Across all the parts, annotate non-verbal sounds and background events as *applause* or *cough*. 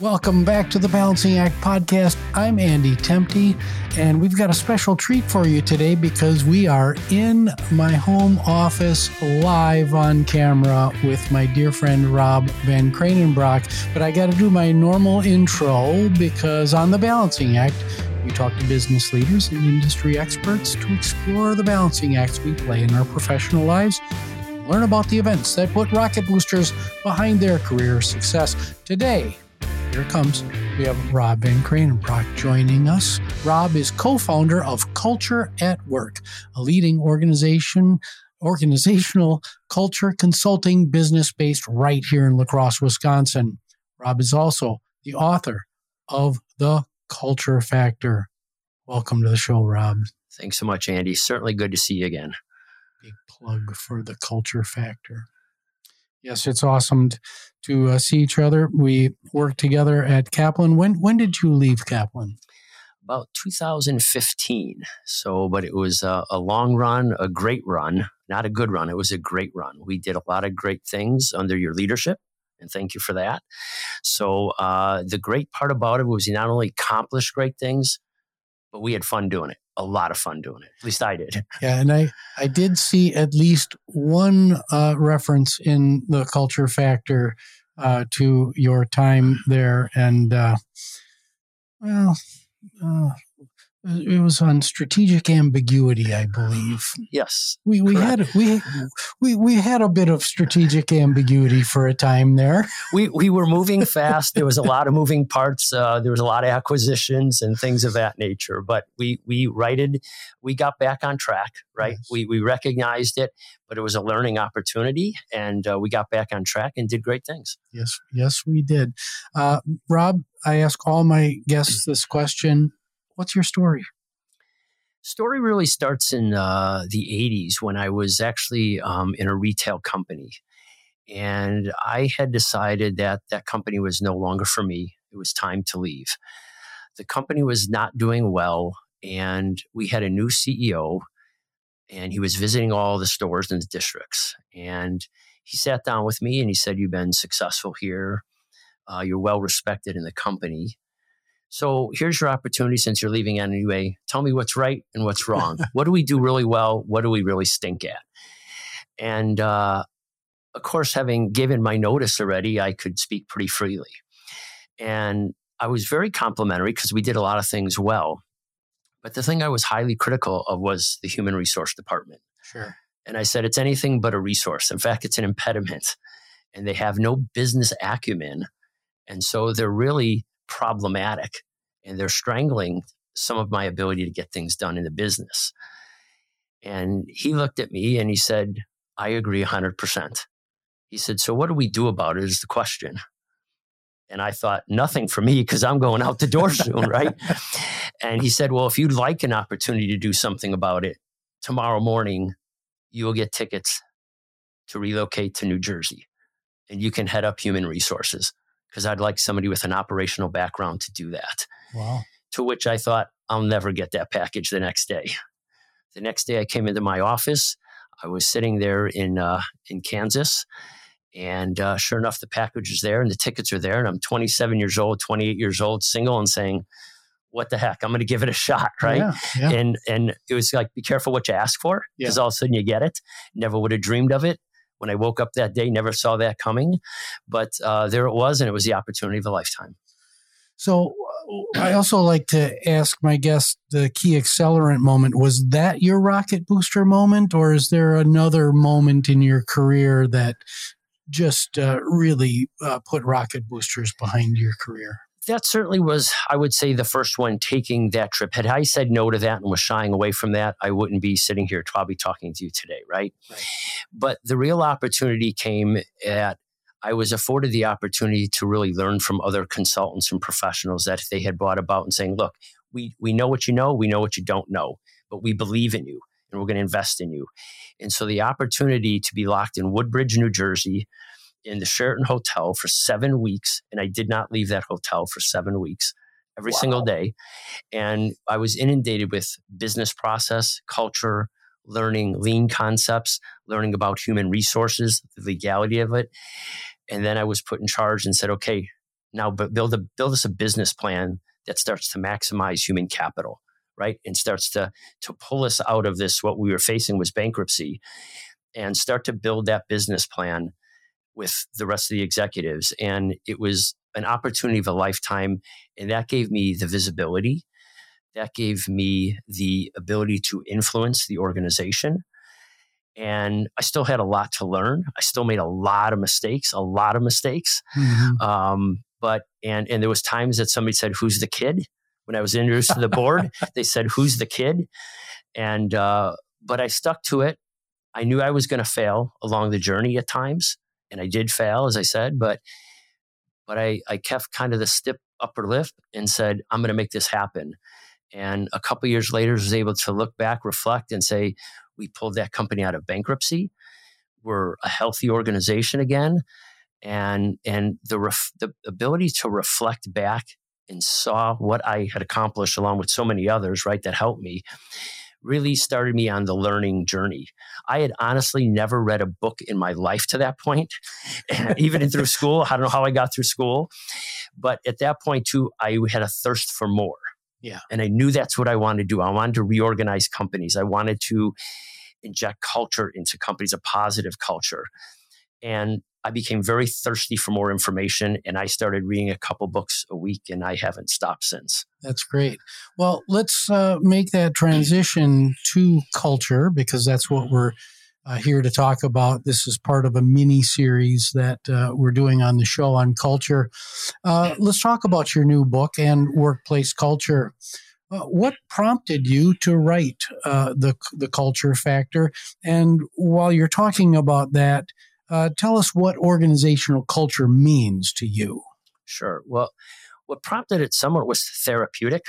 Welcome back to the Balancing Act podcast. I'm Andy Temte, and we've got a special treat for you today because we are in my home office live on camera with my dear friend Rob Van Craenenbroeck. But I got to do my normal intro because on the Balancing Act, we talk to business leaders and industry experts to explore the balancing acts we play in our professional lives learn about the events that put rocket boosters behind their career success. Today, here it comes. We have Rob Van Craenenbroeck joining us. Rob is co-founder of Culture at Work, a leading organization, organizational culture consulting business based right here in La Crosse, Wisconsin. Rob is also the author of The Culture Factor. Welcome to the show, Rob. Thanks so much, Andy. Certainly good to see you again. Big plug for The Culture Factor. Yes, it's awesome to uh, see each other. We worked together at Kaplan. When when did you leave Kaplan? About 2015. So, but it was a, a long run, a great run, not a good run. It was a great run. We did a lot of great things under your leadership and thank you for that. So uh, the great part about it was you not only accomplished great things, but we had fun doing it a lot of fun doing it. At least I did. *laughs* Yeah, and I I did see at least one uh, reference in the Culture Factor uh, to your time there, and uh, well, uh, it was on strategic ambiguity, I believe. Yes, we we correct. had we we we had a bit of strategic ambiguity for a time there. We we were moving fast. there was a lot of moving parts. Uh, there was a lot of acquisitions and things of that nature. But we we righted. We got back on track. Right. Yes. We we recognized it, but it was a learning opportunity, and uh, we got back on track and did great things. Yes, yes, we did. Uh, Rob, I ask all my guests this question What's your story? Story really starts in uh, the 80s when I was actually um, in a retail company. And I had decided that that company was no longer for me. It was time to leave. The company was not doing well, and we had a new CEO, and he was visiting all the stores in the districts. And he sat down with me and he said, You've been successful here. Uh, you're well respected in the company. So here's your opportunity since you're leaving anyway. Tell me what's right and what's wrong. *laughs* what do we do really well? What do we really stink at? And uh, of course, having given my notice already, I could speak pretty freely. And I was very complimentary because we did a lot of things well. But the thing I was highly critical of was the human resource department. Sure. And I said, it's anything but a resource. In fact, it's an impediment. And they have no business acumen. And so they're really problematic and they're strangling some of my ability to get things done in the business. And he looked at me and he said, I agree 100%. He said, So what do we do about it? Is the question. And I thought, nothing for me because I'm going out the door soon, *laughs* right? And he said, Well, if you'd like an opportunity to do something about it, tomorrow morning, you will get tickets to relocate to New Jersey and you can head up human resources because I'd like somebody with an operational background to do that. Wow. To which I thought, I'll never get that package the next day. The next day I came into my office. I was sitting there in, uh, in Kansas. And uh, sure enough, the package is there and the tickets are there. And I'm 27 years old, 28 years old, single, and saying, what the heck? I'm going to give it a shot, right? Yeah, yeah. And and it was like, be careful what you ask for, because yeah. all of a sudden you get it. Never would have dreamed of it when I woke up that day, never saw that coming. But uh, there it was, and it was the opportunity of a lifetime. So uh, I also like to ask my guest the key accelerant moment. Was that your rocket booster moment, or is there another moment in your career that just uh, really uh, put rocket boosters behind your career? That certainly was, I would say, the first one taking that trip. Had I said no to that and was shying away from that, I wouldn't be sitting here probably talking to you today, right? right. But the real opportunity came at I was afforded the opportunity to really learn from other consultants and professionals that they had brought about and saying, look, we, we know what you know, we know what you don't know, but we believe in you and we're going to invest in you. And so the opportunity to be locked in Woodbridge, New Jersey, in the Sheraton Hotel for seven weeks, and I did not leave that hotel for seven weeks every wow. single day. And I was inundated with business process, culture, learning lean concepts, learning about human resources, the legality of it. And then I was put in charge and said, okay, now build a build us a business plan that starts to maximize human capital right and starts to to pull us out of this what we were facing was bankruptcy and start to build that business plan with the rest of the executives and it was an opportunity of a lifetime and that gave me the visibility that gave me the ability to influence the organization and I still had a lot to learn. I still made a lot of mistakes, a lot of mistakes. Mm-hmm. Um, but and and there was times that somebody said, "Who's the kid?" When I was introduced to the board, *laughs* they said, "Who's the kid?" And uh, but I stuck to it. I knew I was going to fail along the journey at times, and I did fail, as I said. But but I I kept kind of the stiff upper lip and said, "I'm going to make this happen." And a couple years later, was able to look back, reflect, and say, we pulled that company out of bankruptcy. We're a healthy organization again, and and the ref, the ability to reflect back and saw what I had accomplished along with so many others, right, that helped me, really started me on the learning journey. I had honestly never read a book in my life to that point, *laughs* even in through school. I don't know how I got through school, but at that point too, I had a thirst for more. Yeah. And I knew that's what I wanted to do. I wanted to reorganize companies. I wanted to inject culture into companies, a positive culture. And I became very thirsty for more information and I started reading a couple books a week and I haven't stopped since. That's great. Well, let's uh, make that transition to culture because that's what we're uh, here to talk about. This is part of a mini series that uh, we're doing on the show on culture. Uh, let's talk about your new book and workplace culture. Uh, what prompted you to write uh, the the culture factor? And while you're talking about that, uh, tell us what organizational culture means to you. Sure. Well, what prompted it somewhat was therapeutic.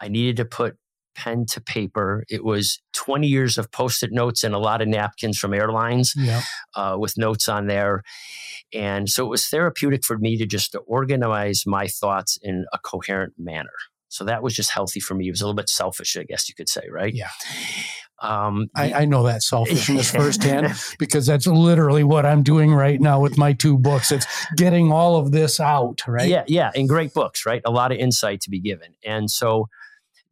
I needed to put pen to paper. It was 20 years of post it notes and a lot of napkins from airlines yeah. uh, with notes on there. And so it was therapeutic for me to just to organize my thoughts in a coherent manner. So that was just healthy for me. It was a little bit selfish, I guess you could say, right? Yeah. Um, I, I, know that selfishness *laughs* firsthand because that's literally what I'm doing right now with my two books. It's getting all of this out, right? Yeah, yeah, and great books, right? A lot of insight to be given. And so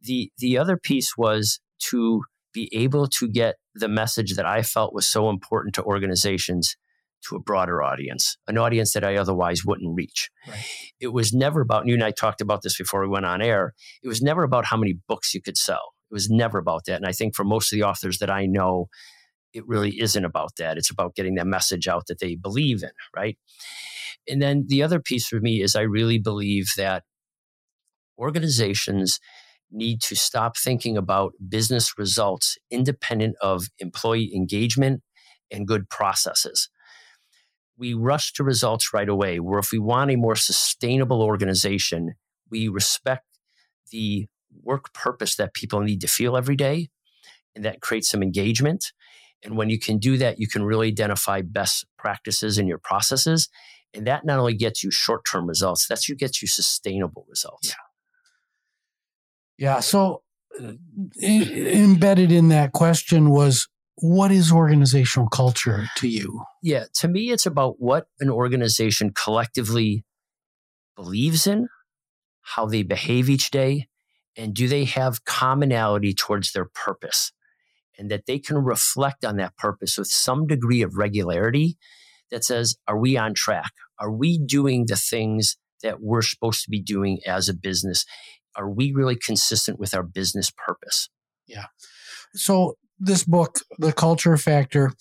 the the other piece was to be able to get the message that I felt was so important to organizations to a broader audience, an audience that I otherwise wouldn't reach. Right. It was never about, you and I talked about this before we went on air, it was never about how many books you could sell. It was never about that. And I think for most of the authors that I know, it really isn't about that. It's about getting that message out that they believe in, right? And then the other piece for me is I really believe that organizations need to stop thinking about business results independent of employee engagement and good processes we rush to results right away. Where if we want a more sustainable organization, we respect the work purpose that people need to feel every day, and that creates some engagement. And when you can do that, you can really identify best practices in your processes. And that not only gets you short term results, that's what gets you sustainable results. Yeah. Yeah. So, uh, embedded in that question was what is organizational culture to you? Yeah, to me, it's about what an organization collectively believes in, how they behave each day, and do they have commonality towards their purpose? And that they can reflect on that purpose with some degree of regularity that says, are we on track? Are we doing the things that we're supposed to be doing as a business? Are we really consistent with our business purpose? Yeah. So this book, The Culture Factor,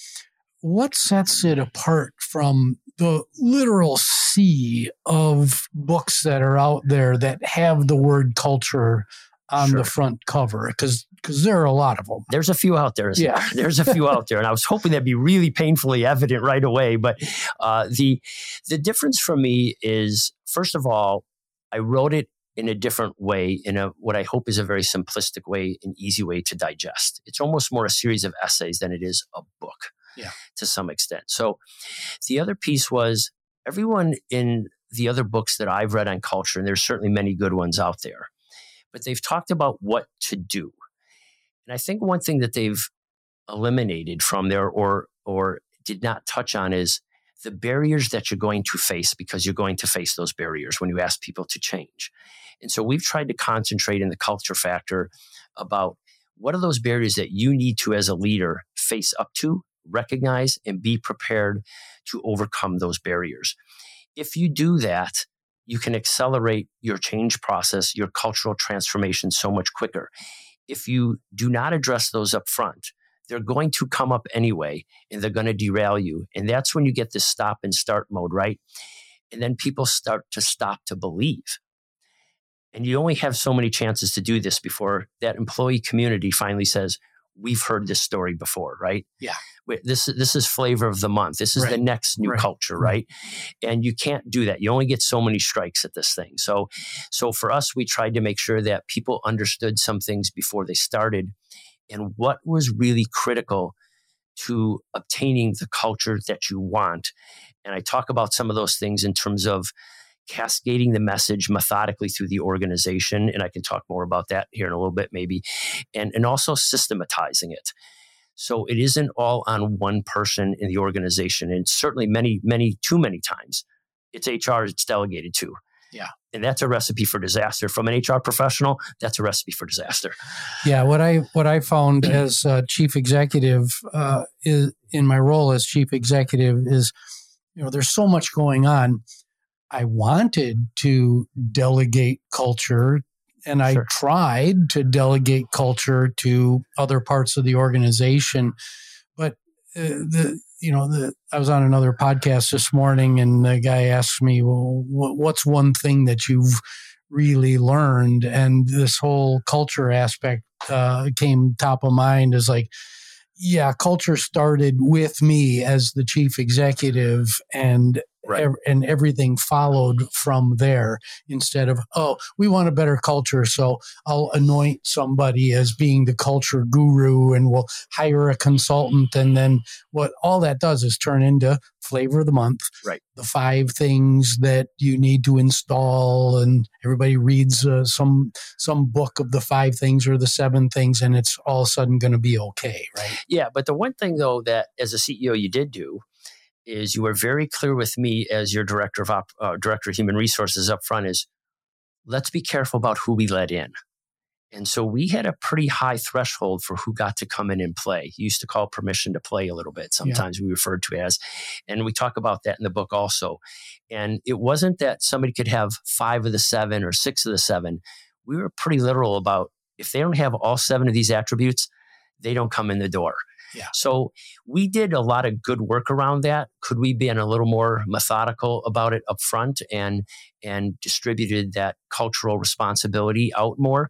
what sets it apart from the literal sea of books that are out there that have the word culture on sure. the front cover? Because because there are a lot of them. There's a few out there. Yeah, there? *laughs* there's a few out there, and I was hoping that'd be really painfully evident right away. But uh, the the difference for me is, first of all, I wrote it in a different way, in a what I hope is a very simplistic way, an easy way to digest. It's almost more a series of essays than it is a book, yeah. to some extent. So, the other piece was everyone in the other books that I've read on culture, and there's certainly many good ones out there, but they've talked about what to do. And I think one thing that they've eliminated from there or or did not touch on is the barriers that you're going to face because you're going to face those barriers when you ask people to change. And so we've tried to concentrate in the culture factor about what are those barriers that you need to, as a leader, face up to, recognize, and be prepared to overcome those barriers. If you do that, you can accelerate your change process, your cultural transformation so much quicker. If you do not address those up front, they're going to come up anyway and they're going to derail you. And that's when you get this stop and start mode, right? And then people start to stop to believe. And you only have so many chances to do this before that employee community finally says, We've heard this story before, right? Yeah. This, this is flavor of the month. This is right. the next new right. culture, mm-hmm. right? And you can't do that. You only get so many strikes at this thing. So, so for us, we tried to make sure that people understood some things before they started and what was really critical to obtaining the culture that you want. And I talk about some of those things in terms of cascading the message methodically through the organization. And I can talk more about that here in a little bit, maybe, and, and also systematizing it. So it isn't all on one person in the organization. And certainly many, many, too many times, it's HR it's delegated to. Yeah. And that's a recipe for disaster. From an HR professional, that's a recipe for disaster. Yeah. What I what I found as chief executive uh, is in my role as chief executive is, you know, there's so much going on I wanted to delegate culture and I sure. tried to delegate culture to other parts of the organization. But uh, the you know the I was on another podcast this morning, and the guy asked me, "Well, what's one thing that you've really learned?" And this whole culture aspect uh, came top of mind. Is like, yeah, culture started with me as the chief executive, and Right. and everything followed from there instead of oh we want a better culture so i'll anoint somebody as being the culture guru and we'll hire a consultant. And then what all that does is turn into flavor of the month right. the five things that you need to install and everybody reads uh, some some book of the five things or the seven things and it's all of a sudden going to be okay right? Yeah but the one thing though that as a ceo you did do is you were very clear with me as your director of op, uh, director of human resources up front is let's be careful about who we let in. And so we had a pretty high threshold for who got to come in and play. You used to call permission to play a little bit. Sometimes yeah. we referred to as, and we talk about that in the book also. And it wasn't that somebody could have five of the seven or six of the seven. We were pretty literal about if they don't have all seven of these attributes, they don't come in the door. Yeah. So we did a lot of good work around that. Could we be a little more methodical about it up front and and distributed that cultural responsibility out more?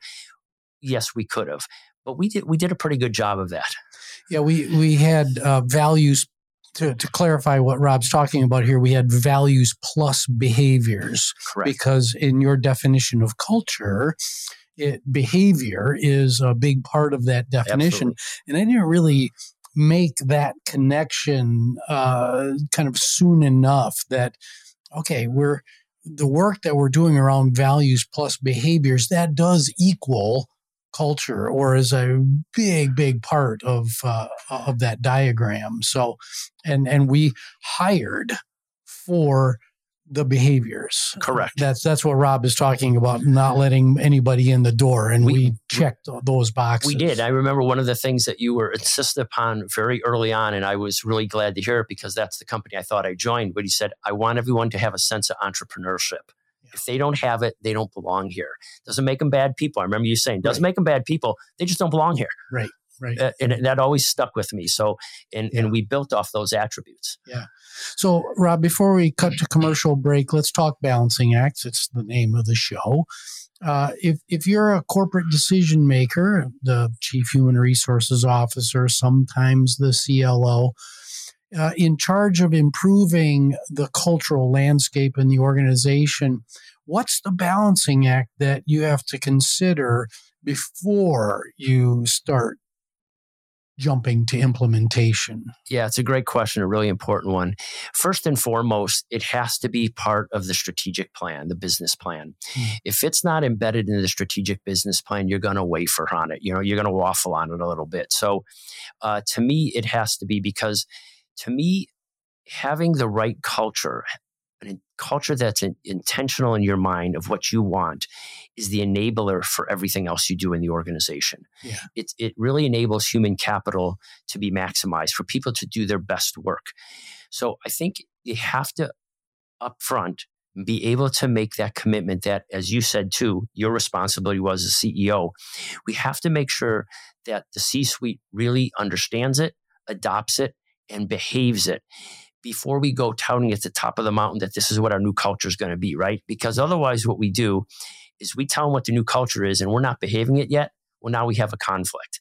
Yes, we could have. But we did we did a pretty good job of that. Yeah, we we had uh, values to, to clarify what Rob's talking about here, we had values plus behaviors. Correct. Because in your definition of culture, it, behavior is a big part of that definition. Absolutely. And I didn't really make that connection uh, kind of soon enough that, okay, we're the work that we're doing around values plus behaviors, that does equal culture or is a big big part of uh, of that diagram so and and we hired for the behaviors. Correct. That's that's what Rob is talking about, not letting anybody in the door, and we, we checked those boxes. We did. I remember one of the things that you were insisted upon very early on, and I was really glad to hear it because that's the company I thought I joined. But he said, "I want everyone to have a sense of entrepreneurship." If they don't have it, they don't belong here. Doesn't make them bad people. I remember you saying, doesn't right. make them bad people. They just don't belong here. Right right. And that always stuck with me. So, and, yeah. and we built off those attributes. Yeah. So, Rob, before we cut to commercial break, let's talk balancing acts. It's the name of the show. Uh, if if you're a corporate decision maker, the chief human resources officer, sometimes the CLO, uh, in charge of improving the cultural landscape in the organization, what's the balancing act that you have to consider before you start jumping to implementation? Yeah, it's a great question, a really important one. First and foremost, it has to be part of the strategic plan, the business plan. Mm. If it's not embedded in the strategic business plan, you're going to wafer on it. You know, you're going to waffle on it a little bit. So, uh, to me, it has to be because to me, having the right culture, a culture that's intentional in your mind of what you want, is the enabler for everything else you do in the organization. Yeah. It, it really enables human capital to be maximized for people to do their best work. So I think you have to upfront be able to make that commitment that, as you said too, your responsibility was as CEO. We have to make sure that the C suite really understands it, adopts it, and behaves it before we go touting at the top of the mountain that this is what our new culture is going to be, right? Because otherwise, what we do is we tell them what the new culture is and we're not behaving it yet. Well, now we have a conflict.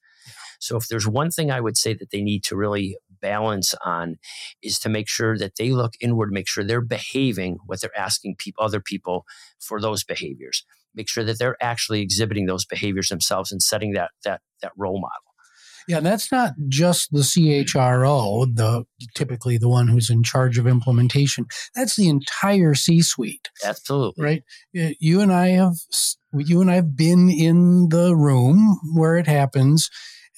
So, if there's one thing I would say that they need to really balance on, is to make sure that they look inward, make sure they're behaving what they're asking people, other people for those behaviors. Make sure that they're actually exhibiting those behaviors themselves and setting that that that role model. Yeah, that's not just the CHRO, the typically the one who's in charge of implementation. That's the entire C-suite. Absolutely. Right? You and I have you and I have been in the room where it happens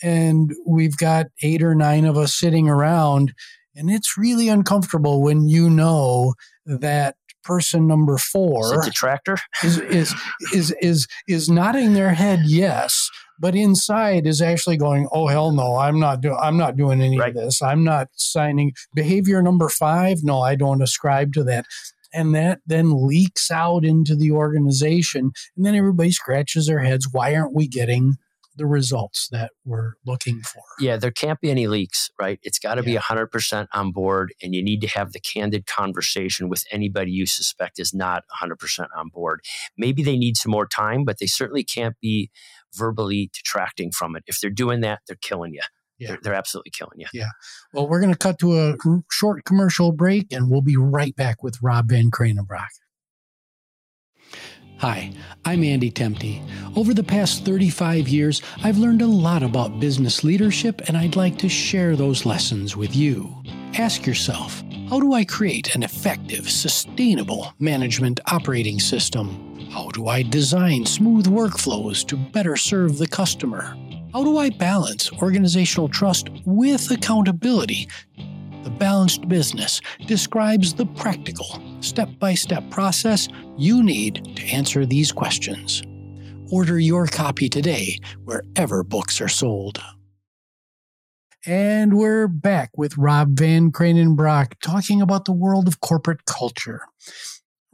and we've got eight or nine of us sitting around and it's really uncomfortable when you know that person number four is detractor is, is is is is nodding their head yes but inside is actually going, "Oh hell no, I'm not doing I'm not doing any right. of this. I'm not signing behavior number 5. No, I don't ascribe to that." And that then leaks out into the organization and then everybody scratches their heads, "Why aren't we getting the results that we're looking for. Yeah, there can't be any leaks, right? It's got to yeah. be 100% on board, and you need to have the candid conversation with anybody you suspect is not 100% on board. Maybe they need some more time, but they certainly can't be verbally detracting from it. If they're doing that, they're killing you. Yeah. They're, they're absolutely killing you. Yeah. Well, we're going to cut to a short commercial break and we'll be right back with Rob Van Craenenbroeck. Hi, I'm Andy Temte. Over the past 35 years, I've learned a lot about business leadership and I'd like to share those lessons with you. Ask yourself, how do I create an effective, sustainable management operating system? How do I design smooth workflows to better serve the customer? How do I balance organizational trust with accountability? The Balanced Business describes the practical, step by step process you need to answer these questions. Order your copy today wherever books are sold. And we're back with Rob Van Craenenbroeck talking about the world of corporate culture.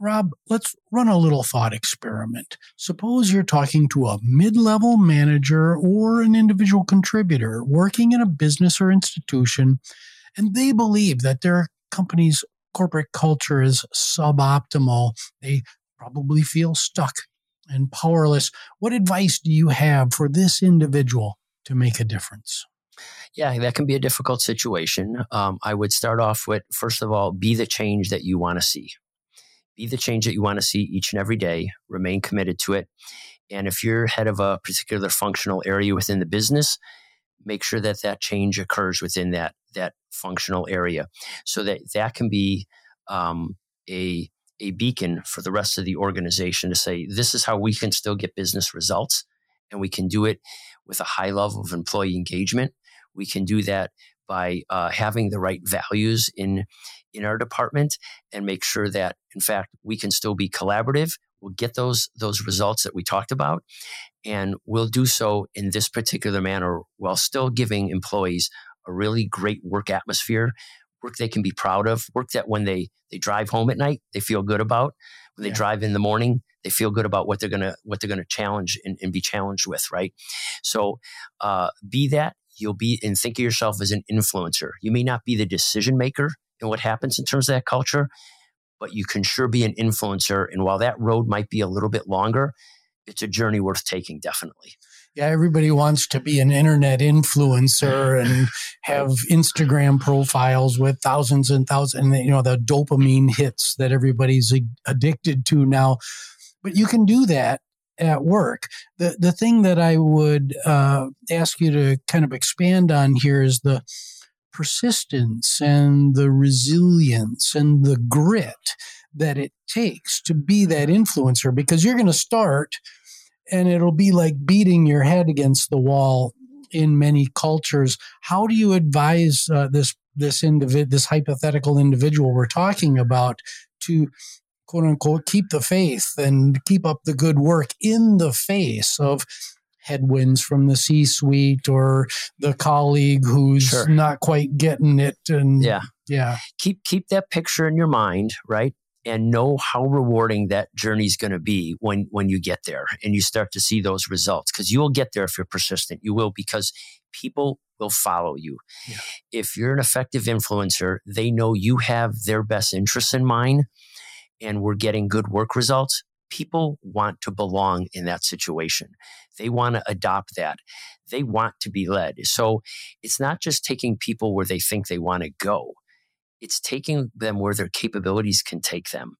Rob, let's run a little thought experiment. Suppose you're talking to a mid level manager or an individual contributor working in a business or institution, and they believe that their company's corporate culture is suboptimal. They probably feel stuck and powerless. What advice do you have for this individual to make a difference? Yeah, that can be a difficult situation. Um, I would start off with first of all, be the change that you want to see be the change that you want to see each and every day, remain committed to it. And if you're head of a particular functional area within the business, make sure that that change occurs within that that functional area, so that that can be um, a a beacon for the rest of the organization to say this is how we can still get business results, and we can do it with a high level of employee engagement. We can do that by uh, having the right values in in our department and make sure that in fact we can still be collaborative we'll get those those results that we talked about and we'll do so in this particular manner while still giving employees a really great work atmosphere work they can be proud of work that when they they drive home at night they feel good about when they yeah. drive in the morning they feel good about what they're gonna what they're gonna challenge and, and be challenged with right so uh, be that you'll be and think of yourself as an influencer you may not be the decision maker in what happens in terms of that culture, but you can sure be an influencer. And while that road might be a little bit longer, it's a journey worth taking, definitely. Yeah, everybody wants to be an internet influencer and have Instagram profiles with thousands and thousands, and you know the dopamine hits that everybody's addicted to now. But you can do that at work. The the thing that I would uh, ask you to kind of expand on here is the persistence and the resilience and the grit that it takes to be that influencer because you're going to start and it'll be like beating your head against the wall in many cultures. How do you advise uh, this this individ this hypothetical individual we're talking about to quote unquote keep the faith and keep up the good work in the face of headwinds from the C suite or the colleague who's sure. not quite getting it and yeah yeah keep keep that picture in your mind right and know how rewarding that journey is going to be when when you get there and you start to see those results because you will get there if you're persistent you will because people will follow you yeah. if you're an effective influencer they know you have their best interests in mind and we're getting good work results people want to belong in that situation. They want to adopt that. They want to be led. So it's not just taking people where they think they want to go, it's taking them where their capabilities can take them.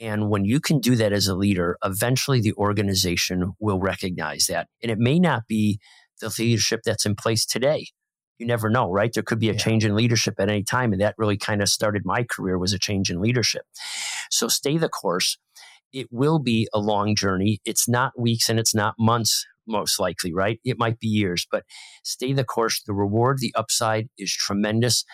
And when you can do that as a leader, eventually the organization will recognize that. And it may not be the leadership that's in place today. You never know, right? There could be a yeah. change in leadership at any time. And that really kind of started my career was a change in leadership. So stay the course it will be a long journey. It's not weeks and it's not months, most likely, right? It might be years, but stay the course. The reward, the upside is tremendous.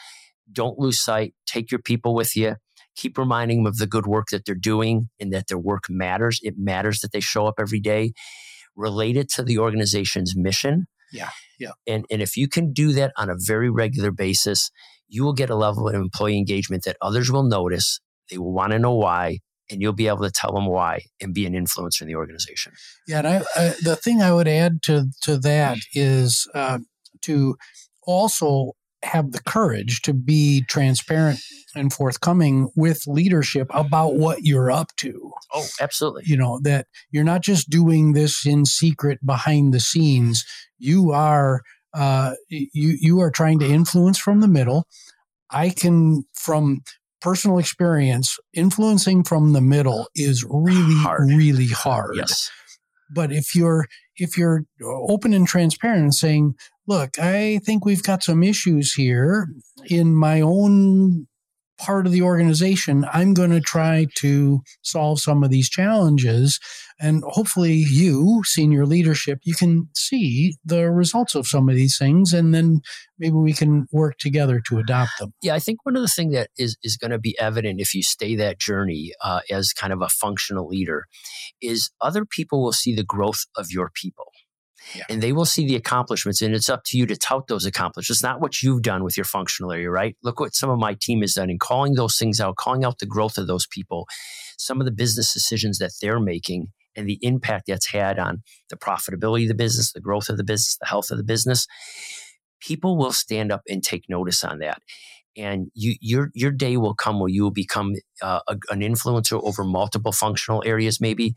Don't lose sight. Take your people with you. Keep reminding them of the good work that they're doing and that their work matters. It matters that they show up every day. Relate it to the organization's mission. Yeah. Yeah. And, and if you can do that on a very regular basis, you will get a level of employee engagement that others will notice. They will want to know why and you'll be able to tell them why and be an influencer in the organization. Yeah, and I, I, the thing I would add to to that is uh, to also have the courage to be transparent and forthcoming with leadership about what you're up to. Oh, absolutely. You know, that you're not just doing this in secret behind the scenes. You are uh, you you are trying to influence from the middle. I can from personal experience, influencing from the middle is really, hard. really hard. Yes. But if you're if you're open and transparent and saying, look, I think we've got some issues here in my own part of the organization, I'm going to try to solve some of these challenges. And hopefully, you, senior leadership, you can see the results of some of these things, and then maybe we can work together to adopt them. Yeah, I think one of the things that is, is going to be evident if you stay that journey uh, as kind of a functional leader is other people will see the growth of your people. Yeah. And they will see the accomplishments, and it's up to you to tout those accomplishments. Not what you've done with your functional area, right? Look what some of my team has done in calling those things out, calling out the growth of those people, some of the business decisions that they're making, and the impact that's had on the profitability of the business, the growth of the business, the health of the business. People will stand up and take notice on that and you, your your day will come where you will become uh, a, an influencer over multiple functional areas, maybe,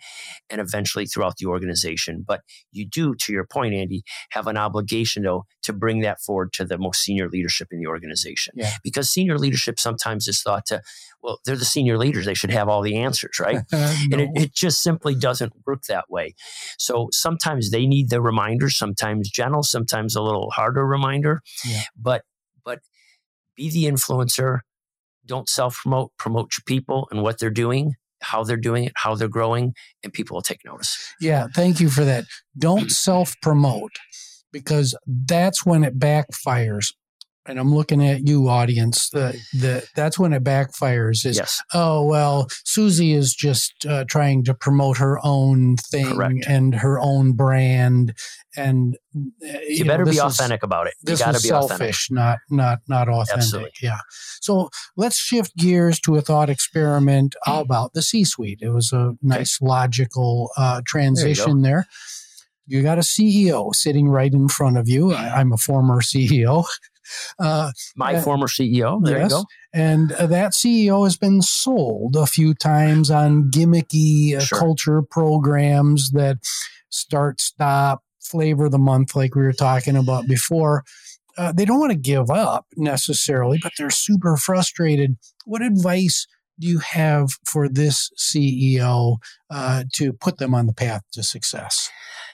and eventually throughout the organization. But you do, to your point, Andy, have an obligation though to bring that forward to the most senior leadership in the organization, yeah. because senior leadership sometimes is thought to, well, they're the senior leaders; they should have all the answers, right? *laughs* no. And it, it just simply doesn't work that way. So sometimes they need the reminder, sometimes gentle, sometimes a little harder reminder, yeah. but but be the influencer. Don't self promote, promote your people and what they're doing, how they're doing it, how they're growing, and people will take notice. Yeah, thank you for that. Don't self promote because that's when it backfires and I'm looking at you, audience. The, the that's when it backfires. Is yes. oh well, Susie is just uh, trying to promote her own thing Correct. and her own brand, and uh, you, you better know, be authentic about it. You got to be selfish, authentic. not not not authentic. Absolutely. Yeah. So let's shift gears to a thought experiment about the C-suite. It was a nice okay. logical uh, transition there. there. You got a CEO sitting right in front of you. I, I'm a former CEO. Uh, My uh, former CEO. There yes, you go. And uh, that CEO has been sold a few times on gimmicky uh, sure. culture programs that start, stop, flavor of the month, like we were talking about before. Uh, they don't want to give up necessarily, but they're super frustrated. What advice do you have for this CEO uh, to put them on the path to success?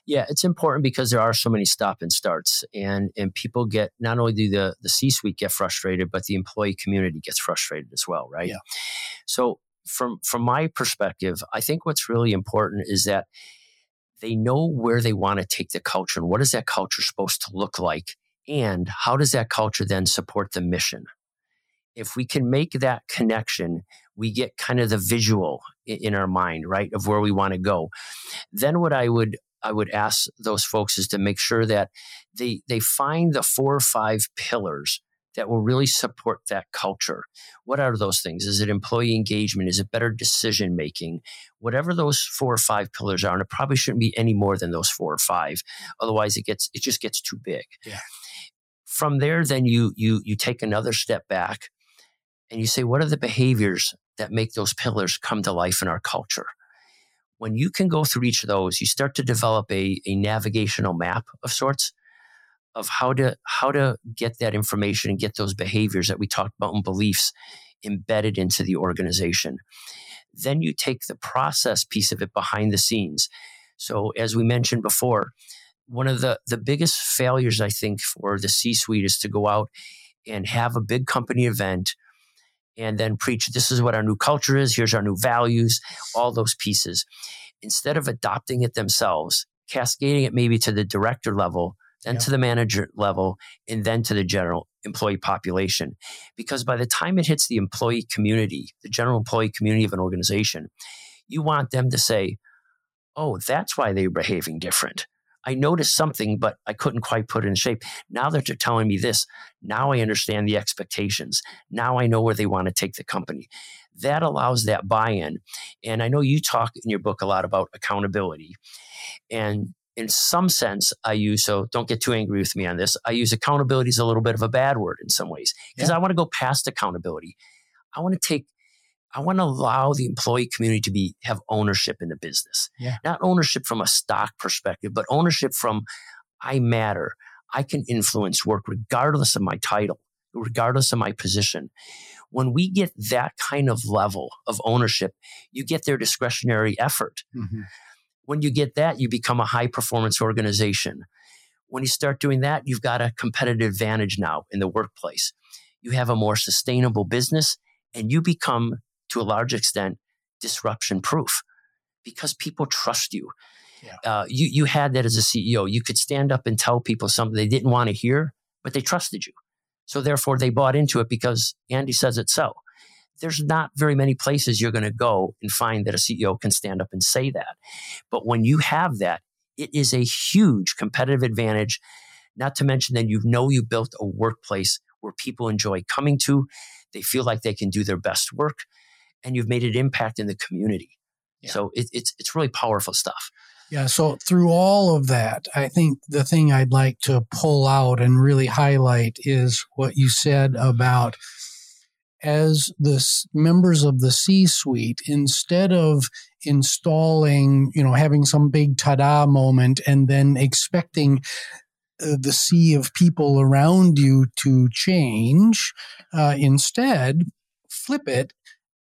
Yeah, it's important because there are so many stop and starts, and and people get not only do the the C suite get frustrated, but the employee community gets frustrated as well, right? Yeah. So from from my perspective, I think what's really important is that They know where they want to take the culture and what is that culture supposed to look like? And how does that culture then support the mission? If we can make that connection, we get kind of the visual in our mind, right, of where we want to go. Then what I would I would ask those folks is to make sure that they they find the four or five pillars that will really support that culture. What are those things? Is it employee engagement? Is it better decision making? Whatever those four or five pillars are, and it probably shouldn't be any more than those four or five. Otherwise, it gets it just gets too big. Yeah. From there, then you you you take another step back, and you say, what are the behaviors that make those pillars come to life in our culture? When you can go through each of those, you start to develop a, a navigational map of sorts of how to how to get that information and get those behaviors that we talked about and beliefs embedded into the organization. Then you take the process piece of it behind the scenes. So as we mentioned before, one of the the biggest failures I think for the C-suite is to go out and have a big company event and then preach this is what our new culture is, here's our new values, all those pieces. Instead of adopting it themselves, cascading it maybe to the director level then to the manager level, and then to the general employee population. Because by the time it hits the employee community, the general employee community of an organization, you want them to say, oh, that's why they're behaving different. I noticed something, but I couldn't quite put it in shape. Now that you're telling me this, now I understand the expectations. Now I know where they want to take the company. That allows that buy in. And I know you talk in your book a lot about accountability. And in some sense, I use, so don't get too angry with me on this, I use accountability as a little bit of a bad word in some ways because yeah. I want to go past accountability. I want to take, I want to allow the employee community to be, have ownership in the business. Yeah. Not ownership from a stock perspective, but ownership from I matter. I can influence work regardless of my title, regardless of my position. When we get that kind of level of ownership, you get their discretionary effort. Mm-hmm when you get that, you become a high performance organization. When you start doing that, you've got a competitive advantage now in the workplace. You have a more sustainable business and you become, to a large extent, disruption proof because people trust you. Yeah. Uh, you. You had that as a CEO. You could stand up and tell people something they didn't want to hear, but they trusted you. So therefore, they bought into it because Andy says it so there's not very many places you're going to go and find that a CEO can stand up and say that. But when you have that, it is a huge competitive advantage. Not to mention that you know you built a workplace where people enjoy coming to, they feel like they can do their best work, and you've made an impact in the community. Yeah. So it, it's it's really powerful stuff. Yeah. So through all of that, I think the thing I'd like to pull out and really highlight is what you said about as the members of the C suite, instead of installing, you know, having some big ta da moment and then expecting uh, the sea of people around you to change, uh, instead, flip it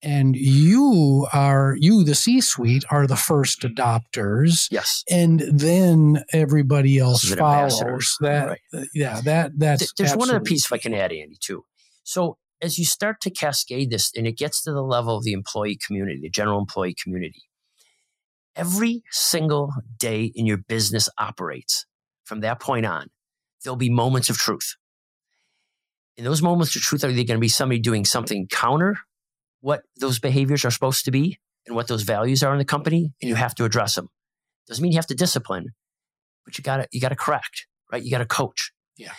and you are you the c suite are the first adopters yes and then everybody else follows that right. yeah that that's there's one other piece if i can add andy too so as you start to cascade this and it gets to the level of the employee community, the general employee community, every single day in your business operates from that point on. There'll be moments of truth. In those moments of truth, are they going to be somebody doing something counter what those behaviors are supposed to be and what those values are in the company? And you have to address them. Doesn't mean you have to discipline, but you got to you got to correct, right? You got to coach. Yeah.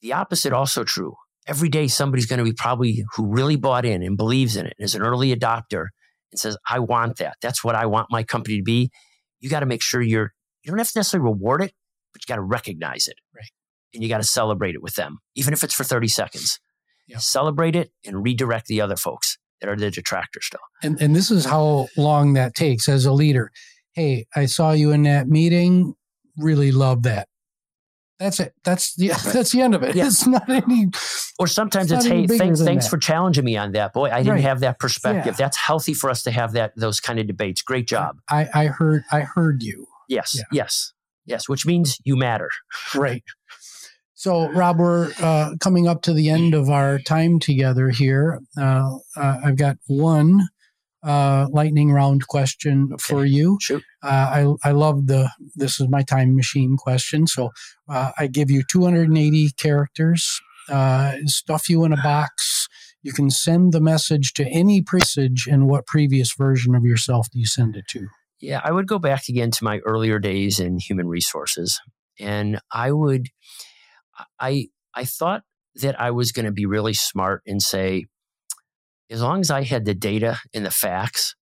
The opposite also true every day somebody's going to be probably who really bought in and believes in it and is an early adopter and says, I want that. That's what I want my company to be. You got to make sure you're, you don't have to necessarily reward it, but you got to recognize it. Right. And you got to celebrate it with them, even if it's for 30 seconds. Yep. Celebrate it and redirect the other folks that are the detractors still. And, and this is how long that takes as a leader. Hey, I saw you in that meeting. Really love that. That's it. That's the *laughs* that's the end of it. Yeah. It's not any. Or sometimes it's, it's hey, thanks thanks that. for challenging me on that, boy. I didn't right. have that perspective. Yeah. That's healthy for us to have that those kind of debates. Great job. I I heard I heard you. Yes, yeah. yes, yes. Which means you matter. Right. So, Rob, we're uh, coming up to the end of our time together here. Uh, uh, I've got one uh, lightning round question okay. for you. Shoot. Uh, I I love the this is my time machine question. So uh, I give you 280 characters. Uh, stuff you in a box. You can send the message to any presage. And what previous version of yourself do you send it to? Yeah, I would go back again to my earlier days in human resources, and I would, I I thought that I was going to be really smart and say, as long as I had the data and the facts,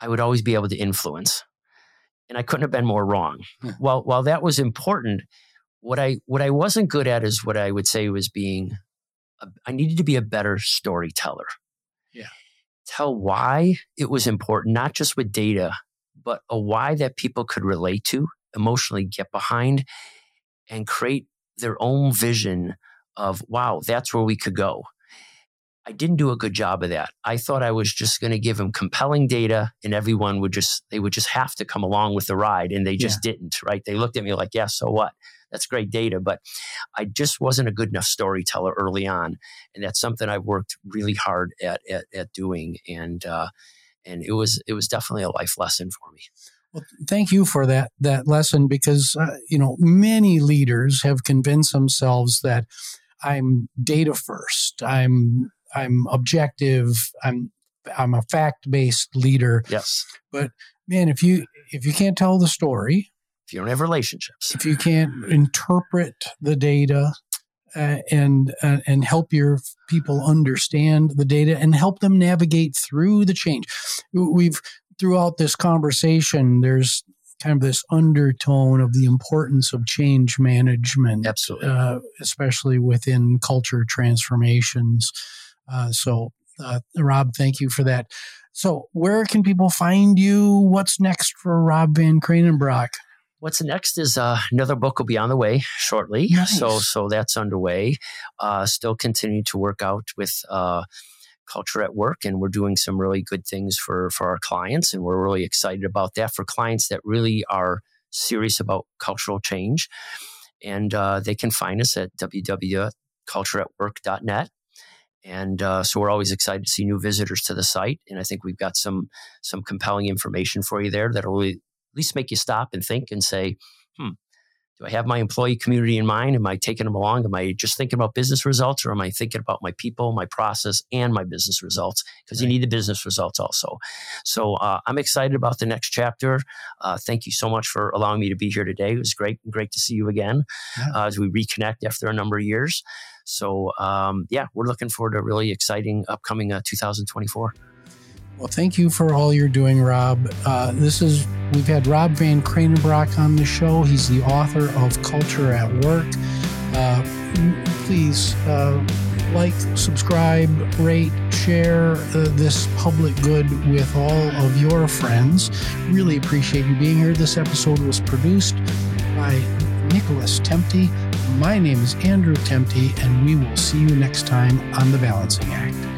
I would always be able to influence. And I couldn't have been more wrong. Yeah. While while that was important, what I what I wasn't good at is what I would say was being a, I needed to be a better storyteller. Yeah. Tell why it was important, not just with data, but a why that people could relate to, emotionally get behind, and create their own vision of, wow, that's where we could go. I didn't do a good job of that. I thought I was just going to give them compelling data and everyone would just, they would just have to come along with the ride and they just yeah. didn't, right? They looked at me like, yeah, so what? That's great data. But I just wasn't a good enough storyteller early on. And that's something I've worked really hard at, at, at doing. And, uh, and it was, it was definitely a life lesson for me. Well, thank you for that that lesson because uh, you know many leaders have convinced themselves that I'm data first. I'm I'm objective. I'm I'm a fact based leader. Yes. But man, if you if you can't tell the story, if you don't have relationships, if you can't interpret the data uh, and uh, and help your people understand the data and help them navigate through the change, we've throughout this conversation, there's kind of this undertone of the importance of change management, absolutely, uh, especially within culture transformations. Uh, so, uh, Rob, thank you for that. So, where can people find you? What's next for Rob Van Craenenbroeck? What's next is uh, another book will be on the way shortly. Nice. So, so that's underway. Uh, still continue to work out with uh, culture at work and we're doing some really good things for for our clients and we're really excited about that for clients that really are serious about cultural change. And uh, they can find us at www.cultureatwork.net and uh, so we're always excited to see new visitors to the site and i think we've got some some compelling information for you there that'll at least make you stop and think and say hmm do I have my employee community in mind? Am I taking them along? Am I just thinking about business results or am I thinking about my people, my process, and my business results? Because right. you need the business results also. So uh, I'm excited about the next chapter. Uh, thank you so much for allowing me to be here today. It was great, great to see you again yeah. uh, as we reconnect after a number of years. So um, yeah, we're looking forward to a really exciting upcoming uh, 2024. Well, thank you for all you're doing, Rob. Uh, this is we've had Rob Van Craenenbroeck on the show. He's the author of Culture at Work. Uh, please uh, like, subscribe, rate, share uh, this public good with all of your friends. Really appreciate you being here. This episode was produced by Nicholas Temte. My name is Andrew Temte, and we will see you next time on The Balancing Act.